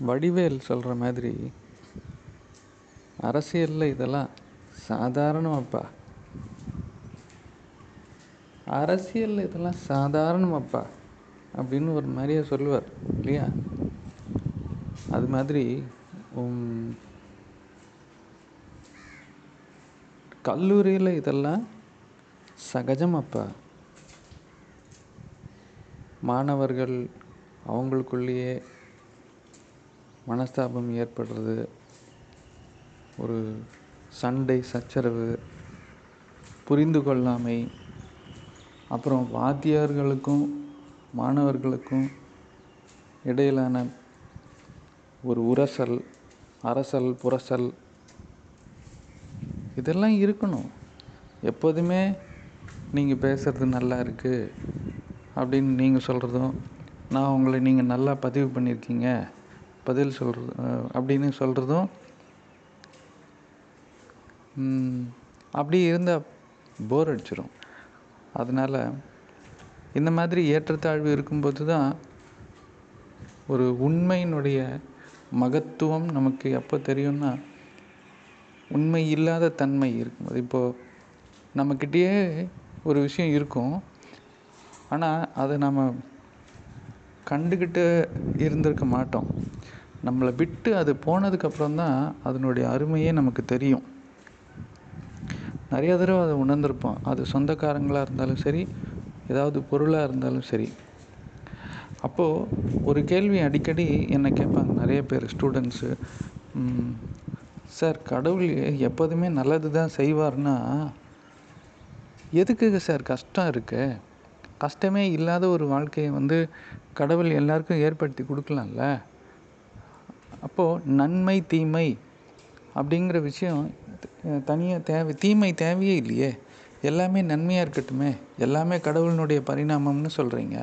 வடிவேல் சொல்கிற மாதிரி அரசியலில் இதெல்லாம் சாதாரணமாப்பா. அரசியலில் இதெல்லாம் சாதாரணமாப்பா அப்படின்னு ஒரு மாதிரியே சொல்லுவார் இல்லையா? அது மாதிரி கல்லூரியில் இதெல்லாம் சகஜமாப்பா. மாணவர்கள் அவங்களுக்குள்ளேயே மனஸ்தாபம் ஏற்படுறது ஒரு சண்டை சச்சரவு புரிந்து கொள்ளாமை அப்புறம் வாத்தியார்களுக்கும் மாணவர்களுக்கும் இடையிலான ஒரு உரசல் அரசல் புரசல் இதெல்லாம் இருக்கணும். எப்போதுமே நீங்கள் பேசுகிறது நல்லா இருக்குது அப்படின்னு நீங்கள் சொல்கிறதும் நான் உங்களை நீங்கள் நல்லா பதிவு பண்ணியிருக்கீங்க. பதில் சொல்கிறது அப்படின்னு சொல்கிறதும் அப்படி இருந்தால் போர் அடிச்சிடும் அதனால் இந்த மாதிரி ஏற்றத்தாழ்வு இருக்கும்போது தான் ஒரு உண்மையினுடைய மகத்துவம் நமக்கு எப்போ தெரியும்னா உண்மை இல்லாத தன்மை இருக்கும்போது. இப்போது நம்மக்கிட்டேயே ஒரு விஷயம் இருக்கும். ஆனால் அதை நம்ம கண்டுக்கிட்டு இருந்திருக்க மாட்டோம். நம்மளை விட்டு அது போனதுக்கப்புறம் தான் அதனுடைய அருமையே நமக்கு தெரியும். நிறைய தடவை அதை உணர்ந்திருப்போம். அது சொந்தக்காரங்களாக இருந்தாலும் சரி ஏதாவது பொருளாக இருந்தாலும் சரி. அப்போது ஒரு கேள்வி அடிக்கடி என்னை கேட்பாங்க. நிறைய பேர் ஸ்டூடெண்ட்ஸு சார் கடவுள் எப்போதுமே நல்லது தான் செய்வார்னா எதுக்கு சார் கஷ்டம் இருக்குது கஷ்டமே இல்லாத ஒரு வாழ்க்கையை வந்து கடவுள் எல்லாருக்கும் ஏற்படுத்தி கொடுக்கலாம்ல? அப்போது நன்மை தீமை அப்படிங்கிற விஷயம் தனியாக தேவை தீமை தேவையே இல்லையே. எல்லாமே நன்மையாக இருக்கட்டுமே. எல்லாமே கடவுளினுடைய பரிணாமம்னு சொல்கிறீங்க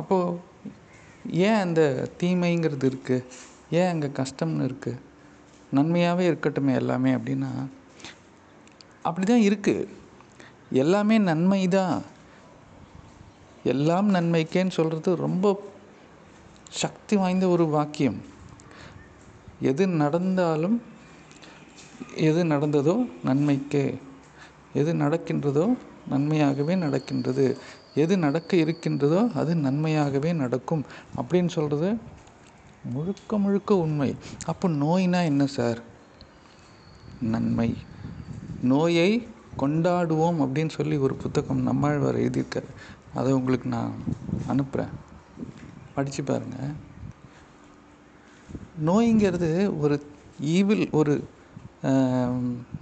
அப்போது ஏன் அந்த தீமைங்கிறது இருக்குது ஏன் அங்கே கஷ்டம்னு இருக்குது நன்மையாகவே இருக்கட்டுமே எல்லாமே அப்படின்னா அப்படி தான் இருக்குது எல்லாமே நன்மை தான் எல்லாம் நன்மைக்கேன்னு சொல்கிறது ரொம்ப சக்தி வாய்ந்த ஒரு வாக்கியம். எது நடந்தாலும் எது நடந்ததோ நன்மைக்கே. எது நடக்கின்றதோ நன்மையாகவே நடக்கின்றது. எது நடக்க இருக்கின்றதோ அது நன்மையாகவே நடக்கும். அப்படின்னு சொல்கிறது முழுக்க முழுக்க உண்மை. அப்போ நோய்னா என்ன சார்? நன்மை. நோயை கொண்டாடுவோம் அப்படின்னு சொல்லி ஒரு புத்தகம் நம்மாழ்வார் எழுதியிருக்கார். அதை உங்களுக்கு நான் அனுப்புகிறேன் படித்து பாருங்கள் நோய்ங்கிறது ஒரு ஈவில் ஒரு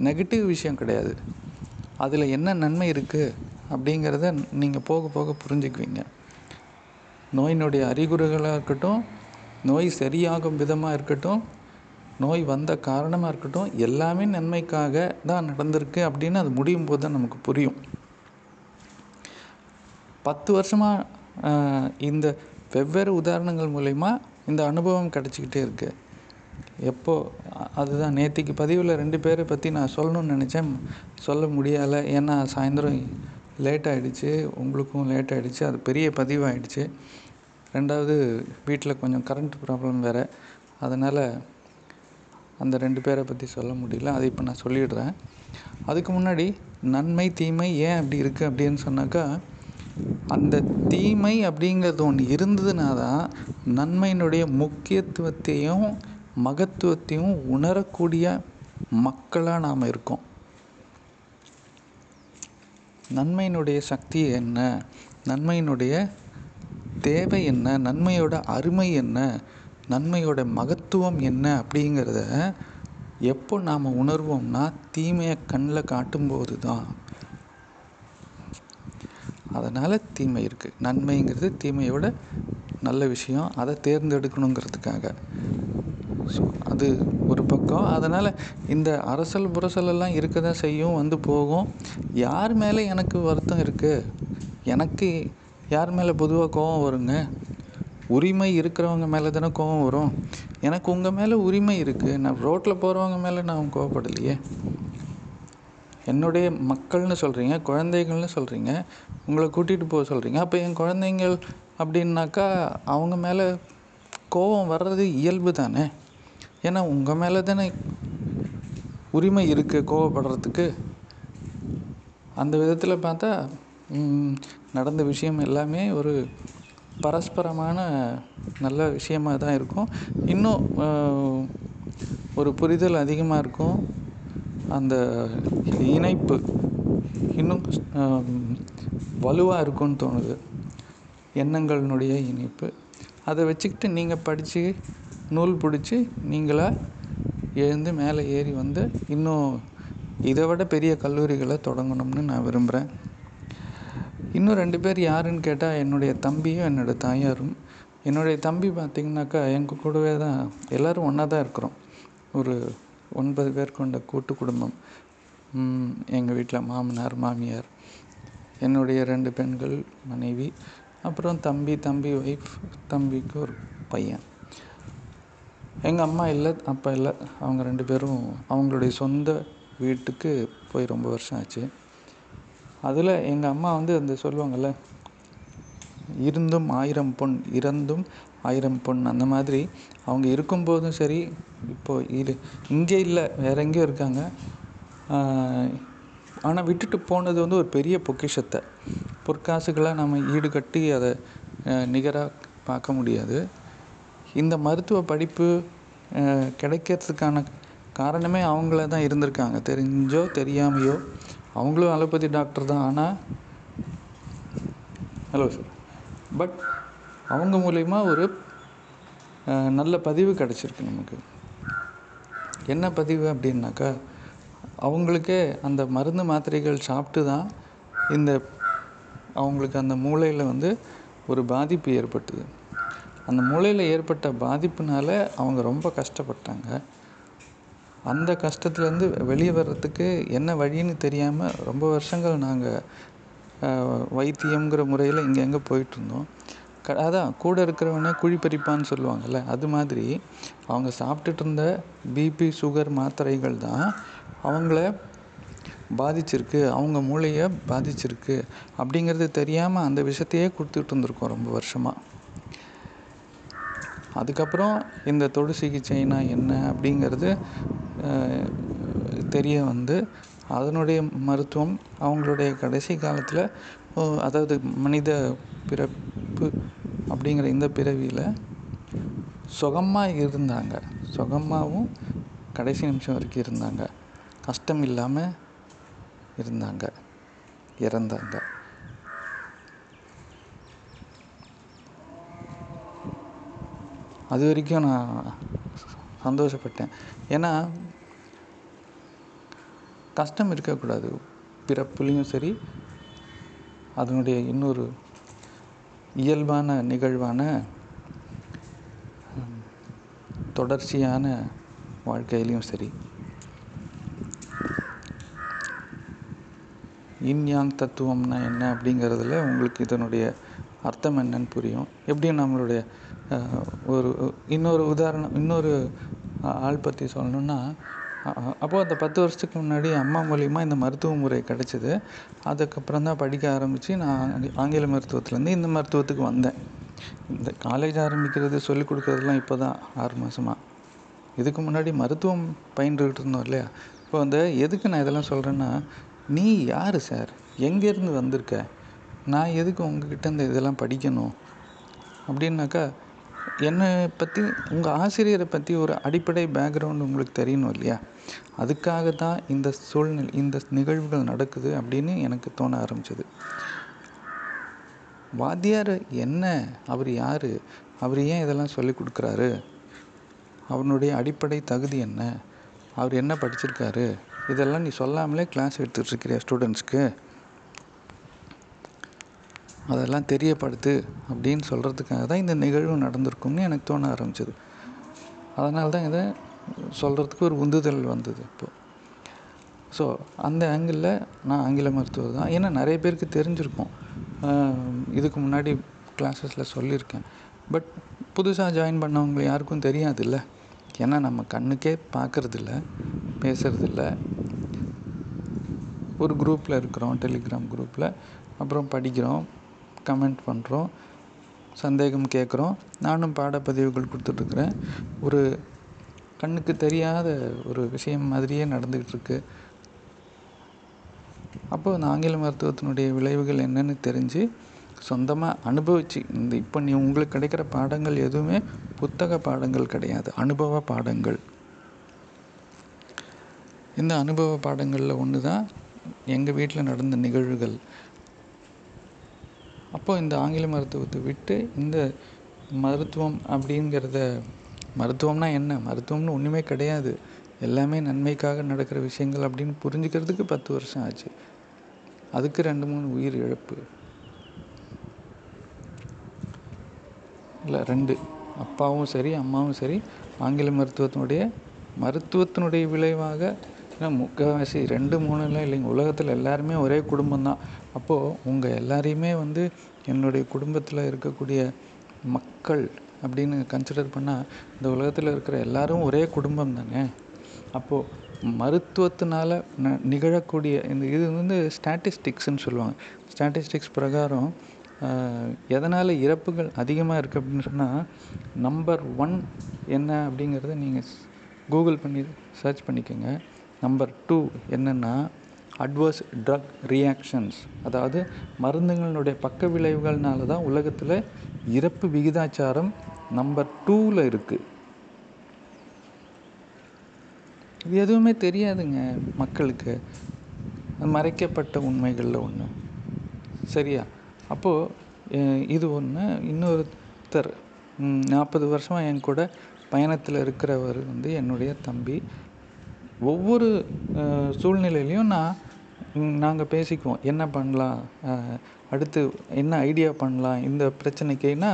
நெகட்டிவ் விஷயம் கிடையாது. அதில் என்ன நன்மை இருக்குது அப்படிங்கிறத நீங்கள் போக போக புரிஞ்சுக்குவீங்க. நோயினுடைய அறிகுறிகளாக இருக்கட்டும் நோய் சரியாகும் விதமாக இருக்கட்டும் நோய் வந்த காரணமாக இருக்கட்டும் எல்லாமே நன்மைக்காக தான் நடந்திருக்கு அப்படின்னு அது முடியும் போது தான் நமக்கு புரியும். பத்து வருஷமாக இந்த வெவ்வேறு உதாரணங்கள் மூலயமா இந்த அனுபவம் கிடச்சிக்கிட்டே இருக்கு. எப்போ அதுதான் நேற்றுக்கு பதிவில் ரெண்டு பேரை பற்றி நான் சொல்லணும்னு நினச்சேன். சொல்ல முடியலை. ஏன்னா சாயந்தரம் லேட் ஆகிடுச்சு உங்களுக்கும் லேட் ஆகிடுச்சு அது பெரிய பதிவாகிடுச்சு ரெண்டாவது வீட்டில் கொஞ்சம் கரண்ட் ப்ராப்ளம் வேறு. அதனால் அந்த ரெண்டு பேரை பற்றி சொல்ல முடியல. அதை இப்போ நான் சொல்லிடுறேன். அதுக்கு முன்னாடி நன்மை தீமை ஏன் அப்படி இருக்குது அப்படின்னு சொன்னாக்கா அந்த தீமை அப்படிங்கிறது ஒன்று இருந்ததுன்னா தான் நன்மையினுடைய முக்கியத்துவத்தையும் மகத்துவத்தையும் உணரக்கூடிய மக்களாக நாம் இருக்கோம். நன்மையினுடைய சக்தி என்ன? நன்மையினுடைய தேவை என்ன? நன்மையோட அருமை என்ன? நன்மையோட மகத்துவம் என்ன அப்படிங்கிறத எப்போ நாம் உணர்வோம்னா தீமையை கண்ணில் காட்டும்போது தான் அதனால் தீமை இருக்குது நன்மைங்கிறது தீமையோட நல்ல விஷயம். அதை தேர்ந்தெடுக்கணுங்கிறதுக்காக. ஸோ அது ஒரு பக்கம். அதனால் இந்த அரசல் புரசல் எல்லாம் இருக்க தான் செய்யும் வந்து போகும். யார் மேலே எனக்கு வருத்தம் இருக்குது எனக்கு யார் மேலே பொதுவாக கோபம் வருங்க? உரிமை இருக்கிறவங்க மேலே தானே கோபம் வரும். எனக்கு உங்கள் மேலே உரிமை இருக்குது நான் ரோட்டில் போகிறவங்க மேலே நான் கோவப்படலையே என்னுடைய மக்கள்னு சொல்கிறீங்க குழந்தைகள்னு சொல்கிறீங்க உங்களை கூட்டிகிட்டு போக சொல்கிறீங்க அப்போ என் குழந்தைங்கள் அப்படின்னாக்கா அவங்க மேலே கோபம் வர்றது இயல்பு தானே? ஏன்னா உங்கள் மேலே தானே உரிமை இருக்குது கோவப்படுறதுக்கு அந்த விதத்தில் பார்த்தா நடந்த விஷயம் எல்லாமே ஒரு பரஸ்பரமான நல்ல விஷயமாக தான் இருக்கும். இன்னும் ஒரு புரிதல் அதிகமாக இருக்கும். அந்த இணைப்பு இன்னும் வலுவாக இருக்கும்னு தோணுது. எண்ணங்களினுடைய இணைப்பு. அதை வச்சுக்கிட்டு நீங்கள் படித்து நூல் பிடிச்சி நீங்களாக எழுந்து மேலே ஏறி வந்து இன்னும் இதை விட பெரிய கல்லூரிகளை தொடங்கணும்னு நான் விரும்புகிறேன் இன்னும் ரெண்டு பேர் யாருன்னு கேட்டால் என்னுடைய தம்பியும் என்னோடய தாயாரும். என்னுடைய தம்பி பார்த்திங்கனாக்கா எங்கள் கூடவே தான் எல்லோரும் ஒன்றா தான் இருக்கிறோம். ஒரு ஒன்பது பேர் கொண்ட கூட்டு குடும்பம். எங்கள் வீட்டில் மாமனார் மாமியார். என்னுடைய ரெண்டு பெண்கள் மனைவி. அப்புறம் தம்பி தம்பி ஒய்ஃப் தம்பிக்கு ஒரு பையன். எங்கள் அம்மா இல்லை அப்பா இல்லை. அவங்க ரெண்டு பேரும் அவங்களுடைய சொந்த வீட்டுக்கு போய் ரொம்ப வருஷம் ஆச்சு. அதில் எங்கள் அம்மா வந்து அந்த சொல்லுவாங்கள்ல இருந்தும் ஆயிரம் பொன் இறந்தும் ஆயிரம் பொன் அந்த மாதிரி அவங்க இருக்கும்போதும் சரி இப்போது இது இங்கே இல்லை வேற எங்கேயோ இருக்காங்க. ஆனால் விட்டுட்டு போனது வந்து ஒரு பெரிய பொக்கிஷத்தை. பொற்காசுகளாக நம்ம ஈடுகட்டி அதை நிகராக பார்க்க முடியாது. இந்த மருத்துவ படிப்பு கிடைக்கிறதுக்கான காரணமே அவங்கள தான் இருந்திருக்காங்க. தெரிஞ்சோ தெரியாமையோ அவங்களும் அலோபதி டாக்டர் தான். ஆனால் ஹலோ சார். பட் அவங்க மூலயமா ஒரு நல்ல பதிவு கிடச்சிருக்கு நமக்கு. என்ன பதிவு அப்படின்னாக்கா அவங்களுக்கே அந்த மருந்து மாத்திரைகள் சாப்பிட்டு தான் இந்த அவங்களுக்கு அந்த மூளையில் வந்து ஒரு பாதிப்பு ஏற்பட்டுது. அந்த மூளையில் ஏற்பட்ட பாதிப்புனால அவங்க ரொம்ப கஷ்டப்பட்டாங்க. அந்த கஷ்டத்துலேருந்து வெளியே வர்றதுக்கு என்ன வழின்னு தெரியாமல் ரொம்ப வருஷங்கள் நாங்கள் வைத்தியங்கிற முறையில் இங்கே எங்கே போயிட்டுருந்தோம் க அதான் கூட இருக்கிறவனே குழி பறிப்பான்னு சொல்லுவாங்கள்ல அது மாதிரி அவங்க சாப்பிட்டுட்டு இருந்த பிபி சுகர் மாத்திரைகள் தான் அவங்கள பாதிச்சிருக்கு அவங்க மூளையை பாதிச்சிருக்கு அப்படிங்கிறது தெரியாமல் அந்த விஷத்தையே கொடுத்துட்டு இருந்திருக்கோம் ரொம்ப வருஷமாக அதுக்கப்புறம் இந்த தொடு சிகிச்சைனா என்ன அப்படிங்கிறது தெரிய வந்து அதனுடைய மருத்துவம் அவங்களுடைய கடைசி காலத்தில் அதாவது மனித பிற பிறப்பு அப்படிங்கிற இந்த பிறவியில் சுகமாக இருந்தாங்க. சுகமாகவும் கடைசி நிமிஷம் வரைக்கும் இருந்தாங்க. கஷ்டம் இல்லாமல் இருந்தாங்க. இறந்தாங்க. அது வரைக்கும் நான் சந்தோஷப்பட்டேன். ஏன்னா கஷ்டம் இருக்கக்கூடாது. பிறப்புலேயும் சரி அதனுடைய இன்னொரு இயல்பான நிகழ்வான தொடர்ச்சியான வாழ்க்கையிலையும் சரி. இன்யாங் தத்துவம்னா என்ன அப்படிங்கிறதுல உங்களுக்கு இதனுடைய அர்த்தம் என்னன்னு புரியும். எப்படியும் நம்மளுடைய ஒரு இன்னொரு உதாரணம் இன்னொரு ஆள் பற்றி சொல்லணுன்னா அப்போது அந்த பத்து வருஷத்துக்கு முன்னாடி அம்மா மூலிமா இந்த மருத்துவ முறை கிடச்சிது. அதுக்கப்புறம் தான் படிக்க ஆரம்பித்து நான் ஆங்கில மருத்துவத்துலேருந்து இந்த மருத்துவத்துக்கு வந்தேன். இந்த காலேஜ் ஆரம்பிக்கிறது சொல்லிக் கொடுக்குறதுலாம் இப்போ தான் ஆறு மாதமாக இதுக்கு முன்னாடி மருத்துவம் பயின்றுக்கிட்டு இருந்தோம் இல்லையா? இப்போ வந்து எதுக்கு நான் இதெல்லாம் சொல்கிறேன்னா நீ யார் சார்? எங்கேருந்து வந்திருக்க? நான் எதுக்கு உங்ககிட்ட இந்த இதெல்லாம் படிக்கணும்? அப்படின்னாக்கா என்னை பற்றி உங்கள் ஆசிரியரை பற்றி ஒரு அடிப்படை பேக்ரவுண்ட் உங்களுக்கு தெரியணும் இல்லையா? அதுக்காக தான் இந்த சூழ்நிலை இந்த நிகழ்வுகள் நடக்குது அப்படின்னு எனக்கு தோண ஆரம்பிச்சது. வாத்தியார் என்ன? அவர் யார்? அவர் ஏன் இதெல்லாம் சொல்லி கொடுக்குறாரு? அவனுடைய அடிப்படை தகுதி என்ன? அவர் என்ன படிச்சிருக்காரு? இதெல்லாம் நீ சொல்லாமலே கிளாஸ் எடுத்துகிட்ருக்கிறியா ஸ்டூடெண்ட்ஸ்க்கு அதெல்லாம் தெரியப்படுத்து அப்படின்னு சொல்கிறதுக்காக தான் இந்த நிகழ்வு நடந்திருக்கும்னு எனக்கு தோண ஆரம்பிச்சது. அதனால தான் இதை சொல்கிறதுக்கு ஒரு உந்துதல் வந்தது இப்போது ஸோ அந்த ஆங்கிளில் நான் ஆங்கில மருத்துவர் தான். ஏன்னா நிறைய பேருக்கு தெரிஞ்சிருக்கும். இதுக்கு முன்னாடி கிளாஸஸில் சொல்லியிருக்கேன். பட் புதுசாக ஜாயின் பண்ணவங்க யாருக்கும் தெரியாதுல்ல. ஏன்னா நம்ம கண்ணுக்கே பார்க்குறதில்ல பேசுகிறதில்ல ஒரு குரூப்பில் இருக்கிறோம் டெலிகிராம் குரூப்பில் அப்புறம் படிக்கிறோம். கமெண்ட் பண்ணுறோம் சந்தேகம் கேட்குறோம். நானும் பாடப்பதிவுகள் கொடுத்துட்ருக்குறேன். ஒரு கண்ணுக்கு தெரியாத ஒரு விஷயம் மாதிரியே நடந்துக்கிட்டு இருக்கு அப்போது இந்த ஆங்கில மருத்துவத்தினுடைய விளைவுகள் என்னன்னு தெரிஞ்சு சொந்தமாக அனுபவிச்சு இந்த இப்போ நீ உங்களுக்கு கிடைக்கிற பாடங்கள் எதுவுமே புத்தக பாடங்கள் கிடையாது. அனுபவ பாடங்கள். இந்த அனுபவ பாடங்களில் ஒன்று தான் எங்கள் வீட்டில் நடந்த நிகழ்வுகள். அப்போ இந்த ஆங்கில மருத்துவத்தை விட்டு இந்த மருத்துவம் அப்படிங்கிறத மருத்துவம்னா என்ன? மருத்துவம்னு ஒன்றுமே கிடையாது. எல்லாமே நன்மைக்காக நடக்கிற விஷயங்கள் அப்படின்னு புரிஞ்சுக்கிறதுக்கு பத்து வருஷம் ஆச்சு. அதுக்கு ரெண்டு மூணு உயிர் இழப்பு. இல்லை ரெண்டு. அப்பாவும் சரி அம்மாவும் சரி ஆங்கில மருத்துவத்தினுடைய மருத்துவத்தினுடைய விளைவாக ஏன்னா முக்கால்வாசி ரெண்டு மூணுலாம் இல்லைங்க. உலகத்தில் எல்லாருமே ஒரே குடும்பம் தான் அப்போது உங்கள் எல்லாரையுமே வந்து என்னுடைய குடும்பத்தில் இருக்கக்கூடிய மக்கள் அப்படின்னு கன்சிடர் பண்ணால் இந்த உலகத்தில் இருக்கிற எல்லாரும் ஒரே குடும்பம் தானே அப்போது மருத்துவத்தினால ந நிகழக்கூடிய இந்த இது வந்து ஸ்டாட்டிஸ்டிக்ஸ்ன்னு சொல்லுவாங்க. ஸ்டாட்டிஸ்டிக்ஸ் பிரகாரம் எதனால் இறப்புகள் அதிகமாக இருக்குது அப்படின்னு சொன்னால் நம்பர் ஒன் என்ன அப்படிங்கிறத நீங்கள் கூகுள் பண்ணி சர்ச் பண்ணிக்கோங்க. நம்பர் டூ என்னென்னா அட்வர்ஸ் ட்ரக் ரியாக்ஷன்ஸ் அதாவது மருந்துகளினுடைய பக்க விளைவுகள்னால தான் உலகத்தில் இறப்பு விகிதாச்சாரம் நம்பர் டூவில் இருக்குது இது எதுவுமே தெரியாதுங்க மக்களுக்கு. மறைக்கப்பட்ட உண்மைகளில் ஒன்று சரியா? அப்போது இது ஒன்று இன்னொருத்தர் நாற்பது வருஷமாக என் கூட பயணத்தில் இருக்கிறவர் வந்து என்னுடைய தம்பி. ஒவ்வொரு சூழ்நிலையிலையும் நான் நாங்கள் பேசிக்குவோம். என்ன பண்ணலாம்? அடுத்து என்ன ஐடியா பண்ணலாம்? இந்த பிரச்சனைக்குன்னா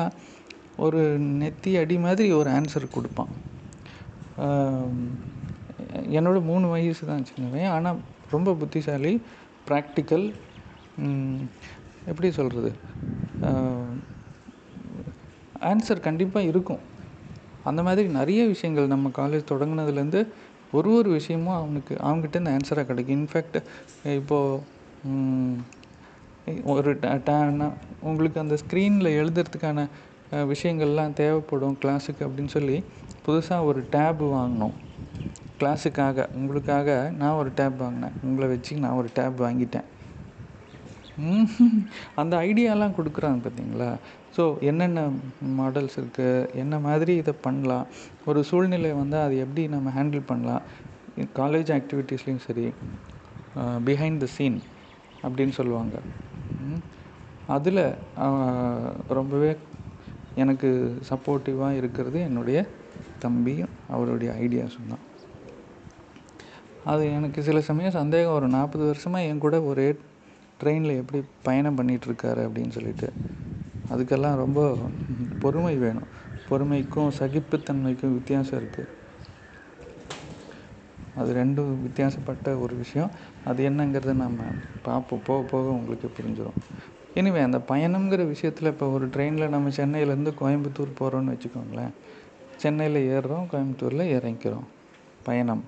ஒரு நெத்தி அடி மாதிரி ஒரு ஆன்சர் கொடுப்பான். என்னோட மூணு வயசு தான் சின்னவன் ஆனால் ரொம்ப புத்திசாலி ப்ராக்டிக்கல் எப்படி சொல்கிறது ஆன்சர் கண்டிப்பாக இருக்கும். அந்த மாதிரி நிறைய விஷயங்கள் நம்ம காலேஜ் தொடங்கினதுலேருந்து ஒரு ஒரு விஷயமும் அவனுக்கு அவங்ககிட்ட இந்த ஆன்சராக கிடைக்கும். இன்ஃபேக்ட் இப்போது ஒரு உங்களுக்கு அந்த ஸ்க்ரீனில் எழுதுறதுக்கான விஷயங்கள்லாம் தேவைப்படும் கிளாஸுக்கு அப்படின்னு சொல்லி புதுசாக ஒரு டேபு வாங்கினோம் கிளாஸுக்காக உங்களுக்காக நான் ஒரு டேப் வாங்கினேன். உங்களை வச்சு நான் ஒரு டேப் வாங்கிட்டேன். அந்த ஐடியாலாம் கொடுக்குறாங்க பார்த்தீங்களா? ஸோ என்னென்ன மாடல்ஸ் இருக்குது என்ன மாதிரி இதை பண்ணலாம்? ஒரு சூழ்நிலை வந்தால் அது எப்படி நம்ம ஹேண்டில் பண்ணலாம்? காலேஜ் ஆக்டிவிட்டீஸ்லேயும் சரி பிஹைண்ட் த சீன் அப்படின்னு சொல்லுவாங்க. அதில் ரொம்பவே எனக்கு சப்போர்ட்டிவாக இருக்கிறது என்னுடைய தம்பியும் அவருடைய ஐடியாஸும் தான். அது எனக்கு சில சமயம் சந்தேகம் வரும். நாற்பது வருஷமாக என் கூட ஒரே ட்ரெயினில் எப்படி பயணம் பண்ணிகிட்ருக்காரு அப்படின்னு சொல்லிட்டு அதுக்கெல்லாம் ரொம்ப பொறுமை வேணும். பொறுமைக்கும் சகிப்புத்தன்மைக்கும் வித்தியாசம் இருக்குது அது ரெண்டும் வித்தியாசப்பட்ட ஒரு விஷயம். அது என்னங்கிறத நம்ம பார்ப்போம். போக போக உங்களுக்கு புரிஞ்சிடும் எனிவே அந்த பயணம்ங்கிற விஷயத்தில் இப்போ ஒரு ட்ரெயினில் நம்ம சென்னையிலேருந்து கோயம்புத்தூர் போகிறோன்னு வச்சுக்கோங்களேன். சென்னையில் ஏறுறோம் கோயம்புத்தூரில் இறங்கிக்கிறோம். பயணம்.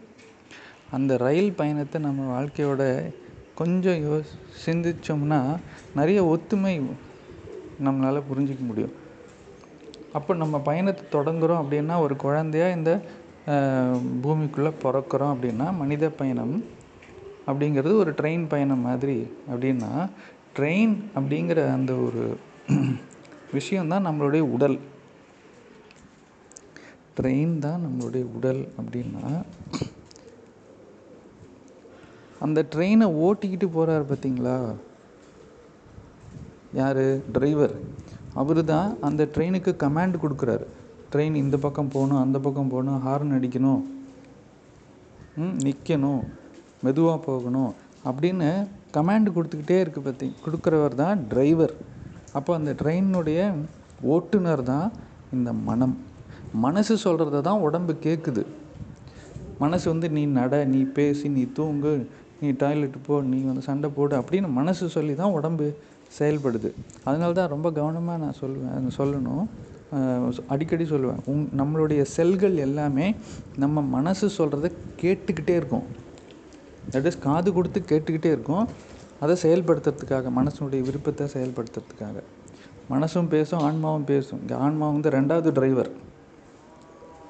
அந்த ரயில் பயணத்தை நம்ம வாழ்க்கையோட கொஞ்சம் யோ சிந்திச்சோம்னா நிறைய ஒத்துமை நம்மளால் புரிஞ்சிக்க முடியும். அப்போ நம்ம பயணத்தை தொடங்குகிறோம் அப்படின்னா ஒரு குழந்தையா இந்த பூமிக்குள்ளே பிறக்கிறோம் அப்படின்னா மனித பயணம் அப்படிங்கிறது ஒரு ட்ரெயின் பயணம் மாதிரி. அப்படின்னா ட்ரெயின் அப்படிங்கிற அந்த ஒரு விஷயந்தான் நம்மளுடைய உடல். ட்ரெயின் தான் நம்மளுடைய உடல் அப்படின்னா அந்த ட்ரெயினை ஓட்டிக்கிட்டு போகிறாரு பார்த்தீங்களா யார்? டிரைவர் அவர் தான் அந்த ட்ரெயினுக்கு கமாண்ட் கொடுக்குறாரு. ட்ரெயின் இந்த பக்கம் போகணும் அந்த பக்கம் போகணும் ஹார்ன் அடிக்கணும். நிற்கணும் மெதுவாக போகணும். அப்படின்னு கமாண்ட் கொடுத்துக்கிட்டே இருக்குது பற்றி கொடுக்குறவர் தான் டிரைவர் அப்போ அந்த ட்ரெயினுடைய ஓட்டுநர் தான் இந்த மனம். மனசு சொல்கிறத தான் உடம்பு கேட்குது மனசு வந்து நீ நட நீ பேசி நீ தூங்கு நீ டாய்லெட் போ நீ வந்து சண்டை போடு அப்படின்னு மனசு சொல்லி தான் உடம்பு செயல்படுது. அதனால தான் ரொம்ப கவனமாக நான் சொல்லுவேன் சொல்லணும். அடிக்கடி சொல்லுவேன் உங் நம்மளுடைய செல்கள் எல்லாமே நம்ம மனசு சொல்கிறத கேட்டுக்கிட்டே இருக்கும். தட் இஸ் காது கொடுத்து கேட்டுக்கிட்டே இருக்கும். அதை செயல்படுத்துறதுக்காக மனசனுடைய விருப்பத்தை செயல்படுத்துறதுக்காக. மனசும் பேசும் ஆன்மாவும் பேசும். இங்கே ஆன்மா வந்து ரெண்டாவது டிரைவர்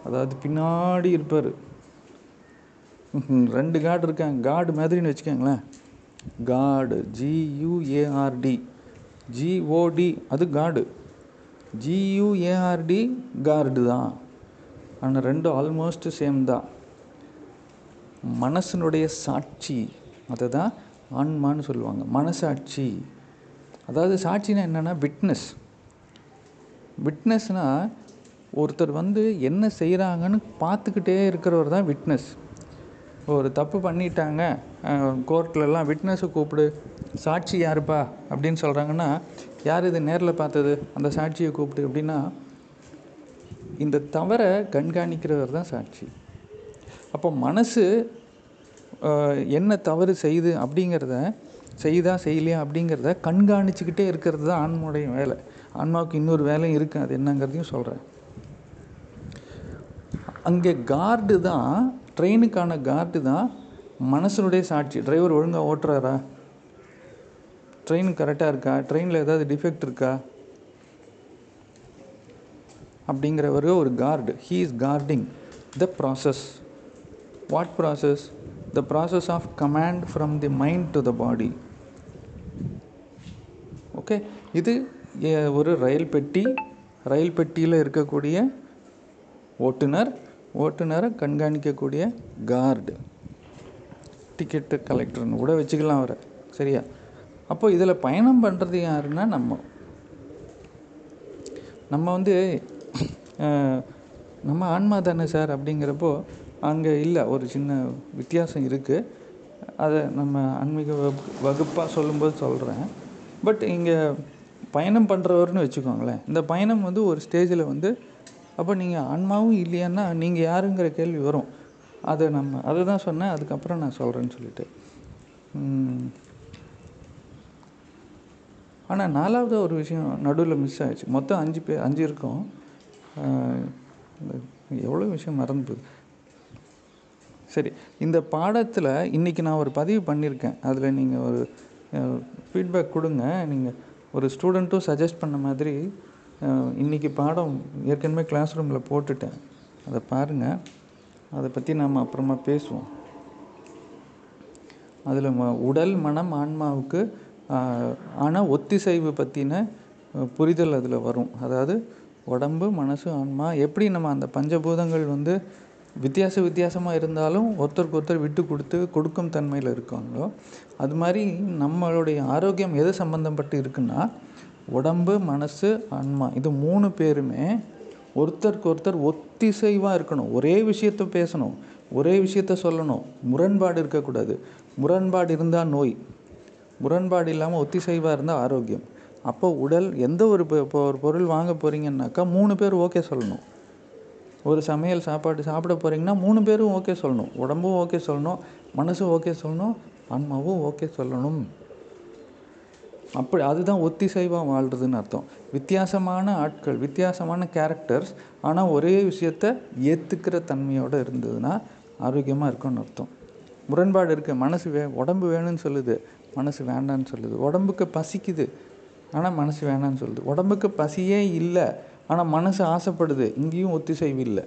அதாவது பின்னாடி இருப்பார் ரெண்டு காட் இருக்காங்க காடு மாதிரின்னு வச்சுக்கோங்களேன். காடு ஜியூஏஆர்டி ஜிஓடி அது காடு ஜியூஏஆர்டி கார்டு தான். ஆனால் ரெண்டும் ஆல்மோஸ்ட் சேம் தான். மனசினுடைய சாட்சி. அதை தான் ஆன்மான்னு சொல்லுவாங்க. மனசாட்சி. அதாவது சாட்சினா என்னென்னா விட்னஸ் விட்னஸ்னால் ஒருத்தர் வந்து என்ன செய்கிறாங்கன்னு பார்த்துக்கிட்டே இருக்கிறவர் தான் விட்னஸ் ஒரு தப்பு பண்ணிட்டாங்க கோர்ட்லலாம் விட்னஸை கூப்பிடு சாட்சி யாருப்பா அப்படின்னு சொல்கிறாங்கன்னா யார் இது நேரில் பார்த்தது? அந்த சாட்சியை கூப்பிடு அப்படின்னா இந்த தவறை கண்காணிக்கிறவர் தான் சாட்சி. அப்போ மனசு என்ன தவறு செய்யுது அப்படிங்கிறத செய்தா செய்யலையா அப்படிங்கிறத கண்காணிச்சுக்கிட்டே இருக்கிறது தான் ஆன்மாவுடைய வேலை. ஆன்மாவுக்கு இன்னொரு வேலையும் இருக்குது அது என்னங்கிறதையும் சொல்கிறேன் அங்கே கார்டு தான் ட்ரெயினுக்கான கார்டு தான் மனசனுடைய சாட்சி. டிரைவர் ஒழுங்காக ஓட்டுறாரா? ட்ரெயின் கரெக்டாக இருக்கா? ட்ரெயினில் ஏதாவது டிஃபெக்ட் இருக்கா? அப்படிங்கிறவர் ஒரு guard he is guarding the process what process the process of command from the mind to the body okay இது ஒரு ரயில் பெட்டி. ரயில் பெட்டியில் இருக்கக்கூடிய ஓட்டுநர் ஓட்டுநரை கண்காணிக்கக்கூடிய கார்டு டிக்கெட்டு கலெக்டர்னு கூட வச்சுக்கலாம் அவரை. சரியா? அப்போ இதில் பயணம் பண்ணுறது யாருன்னா நம்ம. நம்ம வந்து நம்ம ஆன்மா தானே சார் அப்படிங்கிறப்போ அங்கே இல்லை ஒரு சின்ன வித்தியாசம் இருக்குது அதை நம்ம ஆன்மீக வகுப்பு வகுப்பாக சொல்லும்போது சொல்கிறேன் பட் இங்கே பயணம் பண்ணுறவர்னு வச்சுக்கோங்களேன். இந்த பயணம் வந்து ஒரு ஸ்டேஜில் வந்து அப்போ நீங்கள் ஆன்மாவும் இல்லையான்னா நீங்கள் யாருங்கிற கேள்வி வரும். அதை நம்ம அதை தான் சொன்னேன் அதுக்கப்புறம் நான் சொல்கிறேன்னு சொல்லிட்டு. ஆனால் நாலாவது ஒரு விஷயம் நடுவில் மிஸ் ஆகிடுச்சு மொத்தம் அஞ்சு பேர் அஞ்சு இருக்கும். எவ்வளோ விஷயம் மறந்து போகுது. சரி இந்த பாடத்தில் இன்றைக்கி நான் ஒரு பதிவு பண்ணியிருக்கேன். அதில் நீங்கள் ஒரு ஃபீட்பேக் கொடுங்க. நீங்கள் ஒரு ஸ்டூடெண்ட்டும் சஜஸ்ட் பண்ண மாதிரி இன்றைக்கி பாடம் ஏற்கனவே கிளாஸ் ரூமில் போட்டுட்டேன். அதை பாருங்கள் அதை பற்றி நம்ம அப்புறமா பேசுவோம். அதில் உடல் மனம் ஆன்மாவுக்கு ஆனால் ஒத்திசைவு பற்றின புரிதல் அதில் வரும். அதாவது உடம்பு மனசு ஆன்மா எப்படி நம்ம அந்த பஞ்சபூதங்கள் வந்து வித்தியாச வித்தியாசமாக இருந்தாலும் ஒருத்தருக்கு ஒருத்தர் விட்டு கொடுத்து கொடுக்கும் தன்மையில் இருக்காங்களோ அது மாதிரி நம்மளுடைய ஆரோக்கியம் எது சம்மந்தப்பட்டு இருக்குன்னா உடம்பு மனசு ஆன்மா. இது மூணு பேருமே ஒருத்தருக்கு ஒருத்தர் ஒத்திசைவாக இருக்கணும். ஒரே விஷயத்த பேசணும். ஒரே விஷயத்த சொல்லணும். முரண்பாடு இருக்கக்கூடாது. முரண்பாடு இருந்தால் நோய். முரண்பாடு இல்லாமல் ஒத்திசைவாக இருந்தால் ஆரோக்கியம். அப்போ உடல் எந்த ஒரு இப்போ ஒரு பொருள் வாங்க போகிறீங்கன்னாக்கா மூணு பேர் ஓகே சொல்லணும். ஒரு சமையல் சாப்பாடு சாப்பிட போகிறீங்கன்னா மூணு பேரும் ஓகே சொல்லணும். உடம்பும் ஓகே சொல்லணும். மனசும் ஓகே சொல்லணும். ஆன்மாவும் ஓகே சொல்லணும். அப்படி அதுதான் ஒத்திசைவாக வாழ்கிறதுன்னு அர்த்தம். வித்தியாசமான ஆட்கள் வித்தியாசமான கேரக்டர்ஸ் ஆனால் ஒரே விஷயத்த ஏற்றுக்கிற தன்மையோடு இருந்ததுன்னா ஆரோக்கியமாக இருக்கும்னு அர்த்தம். முரண்பாடு இருக்குது மனசு வே உடம்பு வேணும்னு சொல்லுது. மனசு வேண்டான்னு சொல்லுது. உடம்புக்கு பசிக்குது. ஆனால் மனசு வேணான்னு சொல்லுது. உடம்புக்கு பசியே இல்லை. ஆனால் மனசு ஆசைப்படுது. இங்கேயும் ஒத்திசைவு இல்லை.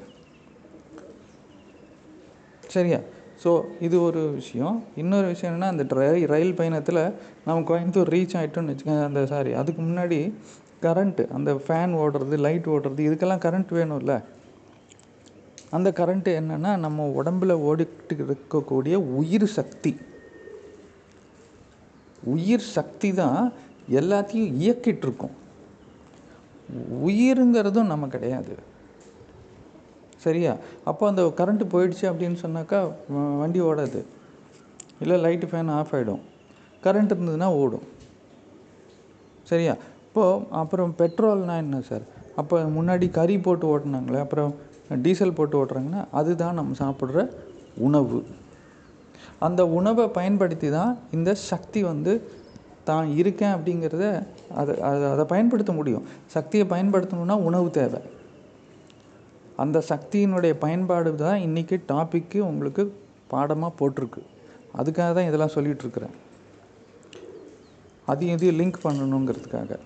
சரியா? ஸோ இது ஒரு விஷயம். இன்னொரு விஷயம் என்னென்னா அந்த ரயில் ரயில் பயணத்தில் நம்ம கோயம்புத்தூர் ரீச் ஆகிட்டோம்னு வச்சுக்கோங்க அந்த சாரி. அதுக்கு முன்னாடி கரண்ட்டு அந்த ஃபேன் ஓடுறது லைட் ஓடுறது இதுக்கெல்லாம் கரண்ட் வேணும்ல. அந்த கரண்ட்டு என்னன்னா நம்ம உடம்புல ஓடிட்டு இருக்கக்கூடிய உயிர் சக்தி. உயிர் சக்தி தான் எல்லாத்தையும் இயக்கிட்டு இருக்கும். உயிருங்கிறதும் நம்ம கிடையாது. சரியா? அப்போ அந்த கரண்ட்டு போயிடுச்சு அப்படின்னு சொன்னாக்கா வ- வண்டி ஓடாது. இல்லை லைட்டு ஃபேன் ஆஃப் ஆகிடும் கரண்ட் இருந்ததுன்னா ஓடும். சரியா? இப்போது அப்புறம் பெட்ரோல்னால் என்ன சார் அப்போ முன்னாடி கறி போட்டு ஓட்டினாங்களே அப்புறம் டீசல் போட்டு ஓட்டுறாங்கன்னா அதுதான் நம்ம சாப்பிட்ற உணவு. அந்த உணவை பயன்படுத்தி தான் இந்த சக்தி வந்து தான் இருக்கேன் அப்படிங்கிறத அதை அதை அதை பயன்படுத்த முடியும். சக்தியை பயன்படுத்தணும்னா உணவு தேவை. அந்த சக்தியினுடைய பயன்பாடு தான் இன்றைக்கி டாப்பிக்கு உங்களுக்கு பாடமாக போட்டிருக்கு. அதுக்காக தான் இதெல்லாம் சொல்லிகிட்ருக்குறேன் அதையும் இதையும் லிங்க் பண்ணணுங்கிறதுக்காக.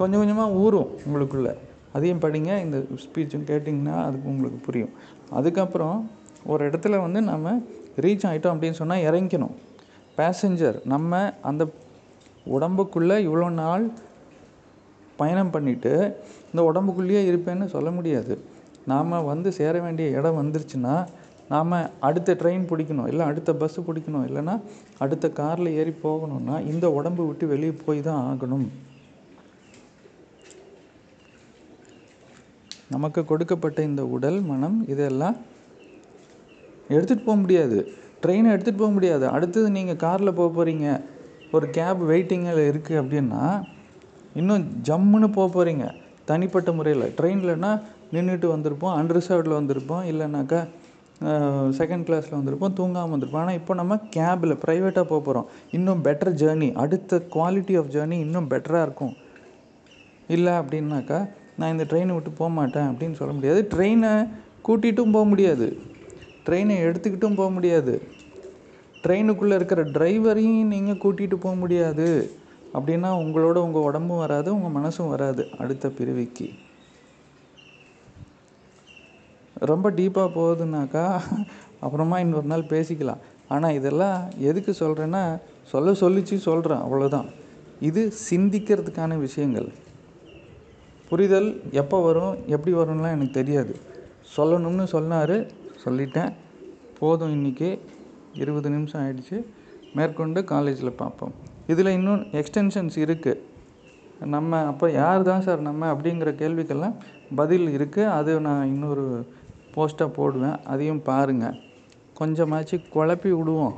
கொஞ்சம் கொஞ்சமாக ஊறும் உங்களுக்குள்ள. அதையும் படிங்க இந்த ஸ்பீச்சும் கேட்டிங்கன்னா அதுக்கு உங்களுக்கு புரியும். அதுக்கப்புறம் ஒரு இடத்துல வந்து நம்ம ரீச் ஆகிட்டோம் அப்படின்னு சொன்னால் இறங்கிக்கணும். பேசஞ்சர் நம்ம அந்த உடம்புக்குள்ளே இவ்வளோ நாள் பயணம் பண்ணிவிட்டு இந்த உடம்புக்குள்ளேயே இருப்பேன்னு சொல்ல முடியாது. நாம் வந்து சேர வேண்டிய இடம் வந்துருச்சுன்னா நாம் அடுத்த ட்ரெயின் பிடிக்கணும் இல்லை அடுத்த பஸ்ஸு பிடிக்கணும் இல்லைன்னா அடுத்த காரில் ஏறி போகணும்னா இந்த உடம்பு விட்டு வெளியே போய் தான் ஆகணும். நமக்கு கொடுக்கப்பட்ட இந்த உடல் மனம் இதெல்லாம் எடுத்துகிட்டு போக முடியாது. ட்ரெயினை எடுத்துகிட்டு போக முடியாது. அடுத்தது நீங்கள் காரில் போக போகிறீங்க ஒரு கேப் வெயிட்டிங்கில் இருக்குது அப்படின்னா இன்னும் ஜம்முன்னு போக போகிறீங்க தனிப்பட்ட முறையில். ட்ரெயின்லன்னா நின்றுட்டு வந்திருப்போம் அன்ரிசர்வ்டில் வந்திருப்போம் இல்லைனாக்கா செகண்ட் கிளாஸில் வந்திருப்போம் தூங்காமல் வந்திருப்போம் ஆனால் இப்போ நம்ம கேபில் ப்ரைவேட்டாக போக போகிறோம் இன்னும் பெட்டர் ஜேர்னி அடுத்த குவாலிட்டி ஆஃப் ஜேர்னி இன்னும் பெட்டராக இருக்கும். இல்லை அப்படின்னாக்கா நான் இந்த ட்ரெயினை விட்டு போக மாட்டேன் அப்படின்னு சொல்ல முடியாது. ட்ரெயினை கூட்டிகிட்டும் போக முடியாது. ட்ரெயினை எடுத்துக்கிட்டும் போக முடியாது. ட்ரெயினுக்குள்ளே இருக்கிற டிரைவரையும் நீங்கள் கூட்டிகிட்டு போக முடியாது. அப்படின்னா உங்களோட உங்கள் உடம்பும் வராது உங்கள் மனசும் வராது. அடுத்த பிறவிக்கு ரொம்ப டீப்பாக போகுதுன்னாக்கா அப்புறமா இன்னொரு நாள் பேசிக்கலாம். ஆனால் இதெல்லாம் எதுக்கு சொல்கிறேன்னா சொல்ல சொல்லிச்சு சொல்கிறேன் அவ்வளோதான் இது சிந்திக்கிறதுக்கான விஷயங்கள். புரிதல் எப்போ வரும் எப்படி வரும்லாம் எனக்கு தெரியாது. சொல்லணும்னு சொன்னார் சொல்லிட்டேன். போதும் இன்றைக்கி இருபது நிமிஷம் ஆயிடுச்சு. மேற்கொண்டு காலேஜில் பார்ப்போம். இதில் இன்னும் எக்ஸ்டென்ஷன்ஸ் இருக்குது நம்ம அப்போ யார் தான் சார் நம்ம அப்படிங்கிற கேள்விக்கெல்லாம் பதில் இருக்குது அது நான் இன்னொரு போஸ்ட்டாக போடுவேன் அதையும் பாருங்கள் கொஞ்சமாச்சு குழப்பி விடுவோம்.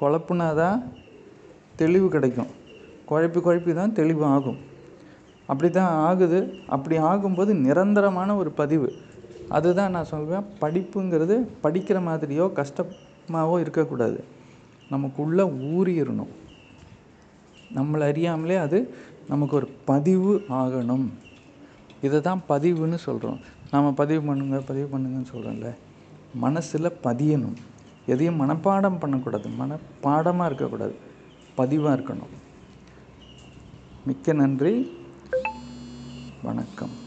குழப்புனா தான் தெளிவு கிடைக்கும். குழப்பி குழப்பி தான் தெளிவு ஆகும். அப்படி தான் ஆகுது. அப்படி ஆகும்போது நிரந்தரமான ஒரு பதிவு. அதுதான் நான் சொல்வேன் படிப்புங்கிறது படிக்கிற மாதிரியோ கஷ்டமாகவோ இருக்கக்கூடாது. நமக்குள்ளே ஊறிடணும் நம்மளை அறியாமலே அது நமக்கு ஒரு பதிவு ஆகணும். இதை தான் பதிவுன்னு சொல்கிறோம் நாம் பதிவு பண்ணுங்க பதிவு பண்ணுங்கன்னு சொல்கிறோம்ல மனசில் பதியணும். எதையும் மனப்பாடம் பண்ணக்கூடாது. மனப்பாடமாக இருக்கக்கூடாது. பதிவாக இருக்கணும். மிக்க நன்றி. வணக்கம்.